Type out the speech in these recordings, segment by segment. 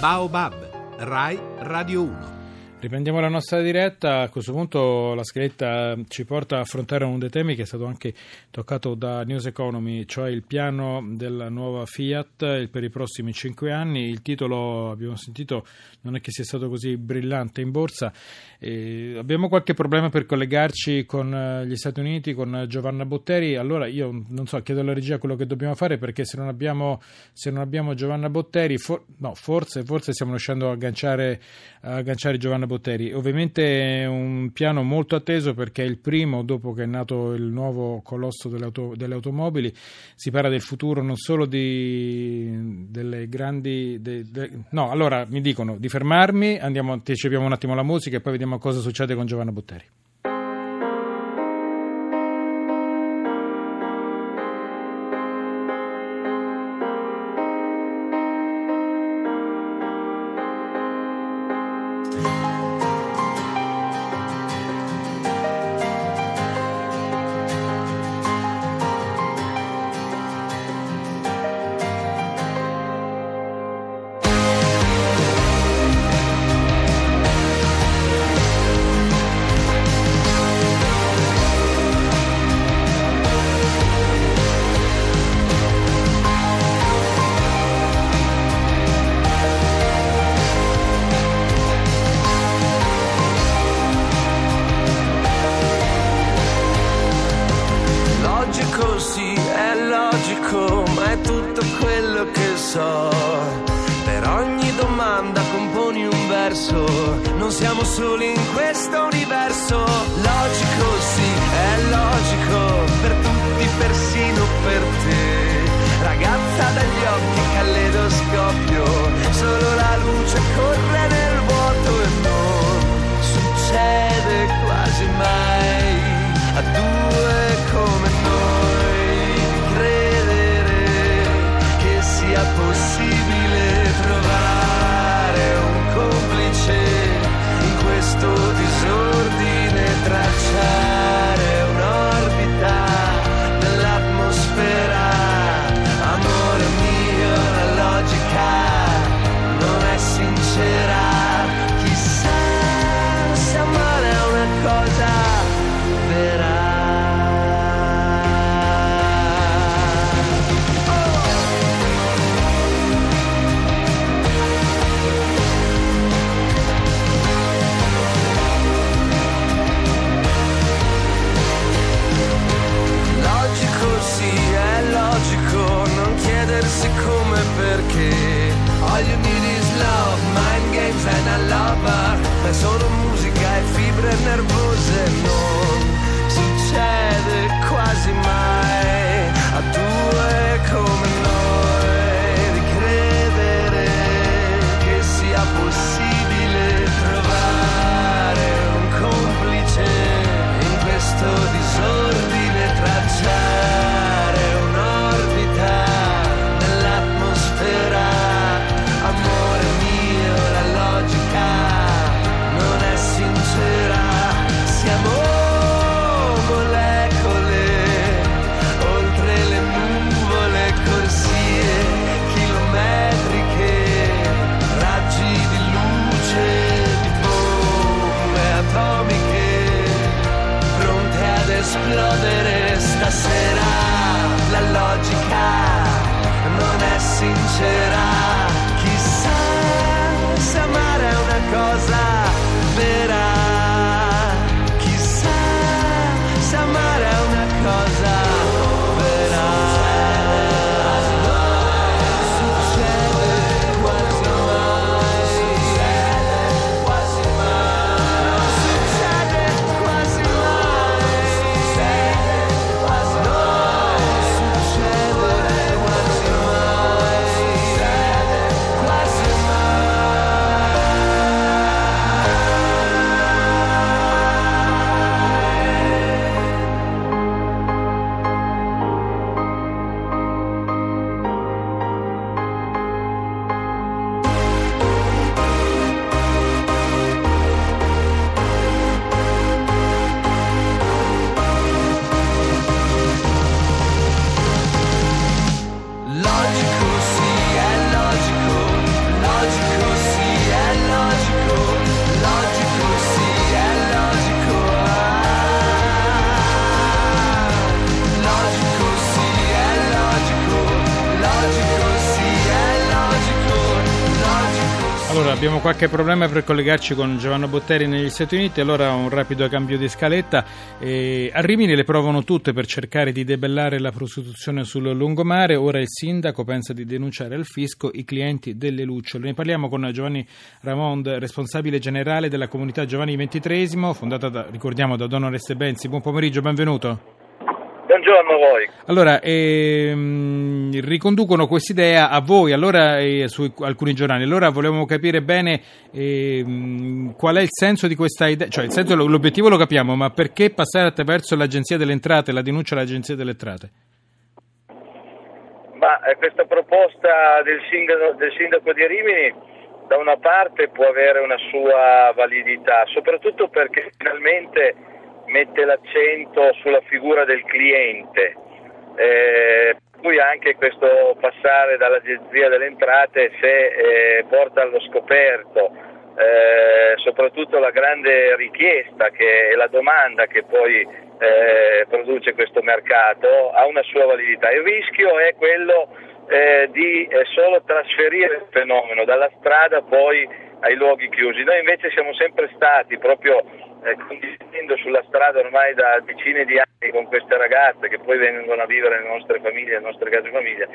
Baobab, Rai Radio 1. Riprendiamo la nostra diretta, a questo punto la scaletta ci porta a affrontare uno dei temi che è stato anche toccato da News Economy, cioè il piano della nuova Fiat per i prossimi cinque anni. Il titolo, abbiamo sentito, non è che sia stato così brillante in borsa. E abbiamo qualche problema per collegarci con eh, gli Stati Uniti, con Giovanna Botteri. Allora io non so, chiedo alla regia quello che dobbiamo fare perché se non abbiamo, se non abbiamo Giovanna Botteri, for, no, forse, forse stiamo riuscendo a agganciare, a agganciare Giovanna Botteri. Ovviamente è un piano molto atteso perché è il primo dopo che è nato il nuovo colosso delle, auto, delle automobili. Si parla del futuro non solo di, delle grandi... De, de, no, allora mi dicono di fermarmi, andiamo, anticipiamo un attimo la musica e poi vediamo cosa succede con Giovanna Botteri. so. Verso. Non siamo soli in questo universo. Logico, sì, è logico. Per tutti, persino per te. Ragazza dagli occhi, caleidoscopio. Solo la luce corre nel vuoto e non succede quasi mai abbiamo qualche problema per collegarci con Giovanni Botteri negli Stati Uniti, allora un rapido cambio di scaletta. E a Rimini le provano tutte per cercare di debellare la prostituzione sul lungomare, ora il sindaco pensa di denunciare al fisco i clienti delle lucciole. Ne parliamo con Giovanni Ramond, responsabile generale della comunità Giovanni XXIII, fondata, da, ricordiamo, da Don Oreste Benzi. Buon pomeriggio, benvenuto. Buongiorno a voi. Allora, ehm, riconducono quest'idea a voi, allora eh, su alcuni giornali. Allora volevamo capire bene ehm, qual è il senso di questa idea, cioè il senso, l'obiettivo lo capiamo, ma perché passare attraverso l'Agenzia delle Entrate, la denuncia all'Agenzia delle Entrate? Ma eh, questa proposta del sindaco, del sindaco di Rimini da una parte può avere una sua validità, soprattutto perché finalmente mette l'accento sulla figura del cliente, eh, cui anche questo passare dall'agenzia delle entrate se eh, porta allo scoperto eh, soprattutto la grande richiesta che, e la domanda che poi eh, produce questo mercato ha una sua validità. Il rischio è quello eh, di eh, solo trasferire il fenomeno dalla strada poi ai luoghi chiusi. Noi invece siamo sempre stati proprio eh, condividendo sulla strada ormai da decine di anni con queste ragazze che poi vengono a vivere nelle nostre famiglie, nelle nostre case famiglia,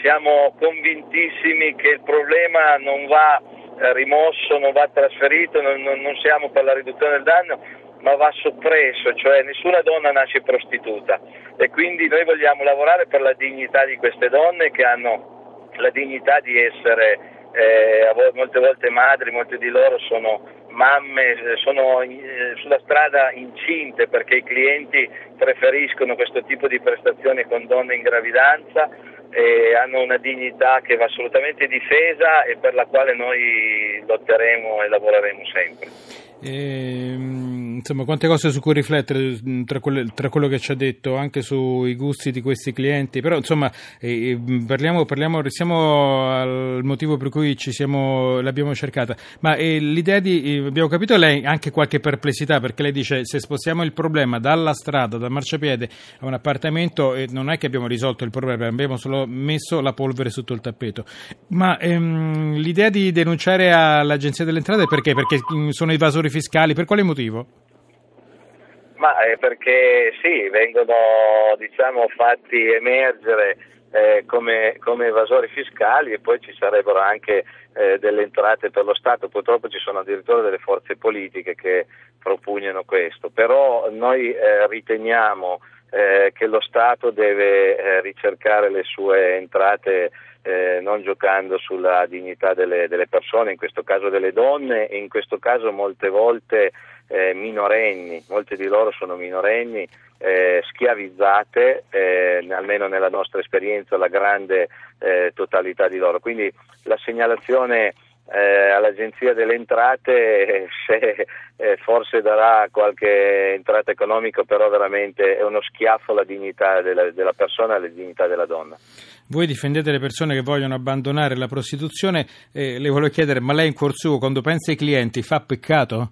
siamo convintissimi che il problema non va eh, rimosso, non va trasferito, non, non, non siamo per la riduzione del danno, ma va soppresso, cioè nessuna donna nasce prostituta. E quindi noi vogliamo lavorare per la dignità di queste donne che hanno la dignità di essere eh, molte volte madri, molte di loro sono mamme, sono eh, sulla strada incinte perché i clienti preferiscono questo tipo di prestazioni con donne in gravidanza e hanno una dignità che va assolutamente difesa e per la quale noi lotteremo e lavoreremo sempre. E, ehm, insomma, quante cose su cui riflettere mm, tra, quelle, tra, quello che ci ha detto, anche sui gusti di questi clienti, però insomma eh, parliamo, parliamo, restiamo al motivo per cui siamo, l'abbiamo cercata, ma eh, l'idea di, eh, abbiamo capito lei anche qualche perplessità perché lei dice se spostiamo il problema dalla strada, dal marciapiede a un appartamento eh, non è che abbiamo risolto il problema, abbiamo solo messo la polvere sotto il tappeto, ma ehm, l'idea di denunciare all'agenzia delle entrate perché? Perché mm, sono evasori fiscali, per quale motivo? Ma è perché sì, vengono diciamo, fatti emergere eh, come, come, evasori fiscali e poi ci sarebbero anche eh, delle entrate per lo Stato, purtroppo ci sono addirittura delle forze politiche che propugnano questo, però noi eh, riteniamo eh, che lo Stato deve eh, ricercare le sue entrate eh, non giocando sulla dignità delle, delle, persone, in questo caso delle donne e in questo caso molte volte eh, minorenni, molte di loro sono minorenni, eh, schiavizzate, eh, almeno nella nostra esperienza la grande eh, totalità di loro. Quindi la segnalazione eh, all'Agenzia delle Entrate se eh, forse darà qualche entrata economica, però veramente è uno schiaffo alla dignità della, della persona e alla dignità della donna. Voi difendete le persone che vogliono abbandonare la prostituzione, eh, le volevo chiedere, ma lei in cuor suo quando pensa ai clienti fa peccato?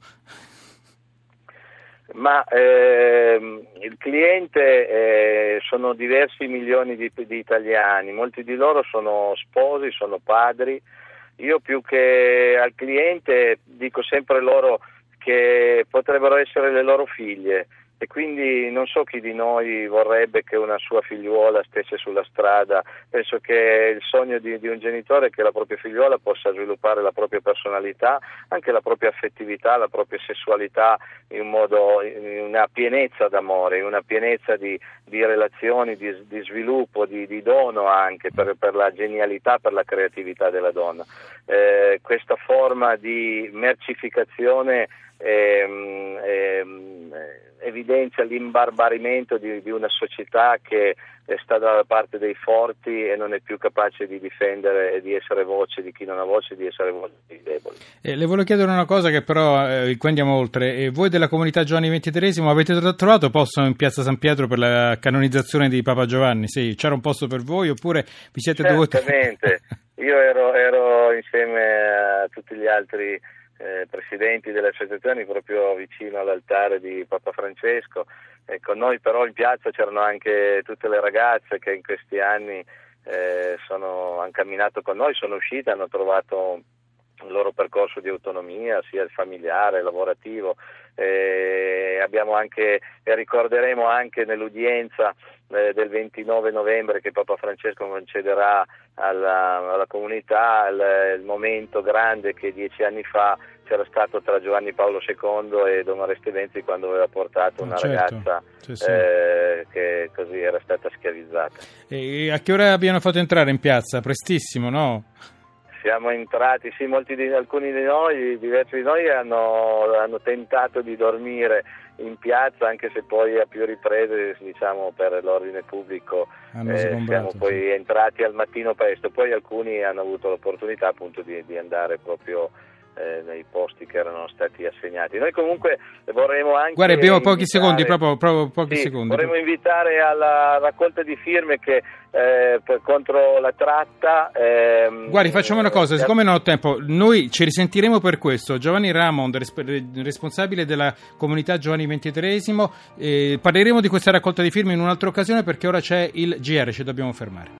Ma ehm, il cliente eh, sono diversi milioni di, di italiani, molti di loro sono sposi, sono padri, io più che al cliente dico sempre loro che potrebbero essere le loro figlie e quindi non so chi di noi vorrebbe che una sua figliuola stesse sulla strada, penso che il sogno di, di, un genitore è che la propria figliuola possa sviluppare la propria personalità, anche la propria affettività, la propria sessualità in, modo, in una pienezza d'amore, in una pienezza di, di relazioni, di, di sviluppo, di, dono anche per, per, la genialità, per la creatività della donna. Eh, questa forma di mercificazione ehm, ehm, evidenzia l'imbarbarimento di, di, una società che sta dalla parte dei forti e non è più capace di difendere e di essere voce di chi non ha voce e di essere voce dei deboli. Eh, le volevo chiedere una cosa che però, eh, qui andiamo oltre, eh, voi della comunità Giovanni XXIII avete trovato posto in piazza San Pietro per la canonizzazione di Papa Giovanni? Sì, c'era un posto per voi oppure vi siete dovuti... Certamente, io ero, ero insieme a tutti gli altri eh, presidenti delle associazioni proprio vicino all'altare di Papa Francesco. E con noi però in piazza c'erano anche tutte le ragazze che in questi anni eh, hanno camminato con noi, sono uscite, hanno trovato il loro percorso di autonomia, sia il familiare, lavorativo. Eh, abbiamo anche, ricorderemo anche nell'udienza eh, del 29 novembre che Papa Francesco concederà alla, alla comunità il, il, momento grande che dieci anni fa c'era stato tra Giovanni Paolo II e Don Oreste Venzi quando aveva portato una certo. ragazza Sì, sì. eh, che così era stata schiavizzata. E a che ora abbiano fatto entrare in piazza? Prestissimo, no? Siamo entrati, sì, molti di, alcuni di noi, diversi di noi hanno, hanno tentato di dormire in piazza, anche se poi a più riprese, diciamo, per l'ordine pubblico eh, siamo sì. poi entrati al mattino presto, poi alcuni hanno avuto l'opportunità appunto di, di andare proprio eh, nei posti che erano stati assegnati. Noi comunque vorremmo anche... Guarda, abbiamo pochi invitare- secondi, proprio, proprio pochi sì, secondi. Vorremmo invitare alla raccolta di firme che, eh, contro la tratta. ehm, Guardi, facciamo una cosa, eh, siccome non ho tempo, noi ci risentiremo per questo. Giovanni Ramond, resp- responsabile della comunità Giovanni XXIII, eh, parleremo di questa raccolta di firme in un'altra occasione perché ora c'è il GR, ci dobbiamo fermare.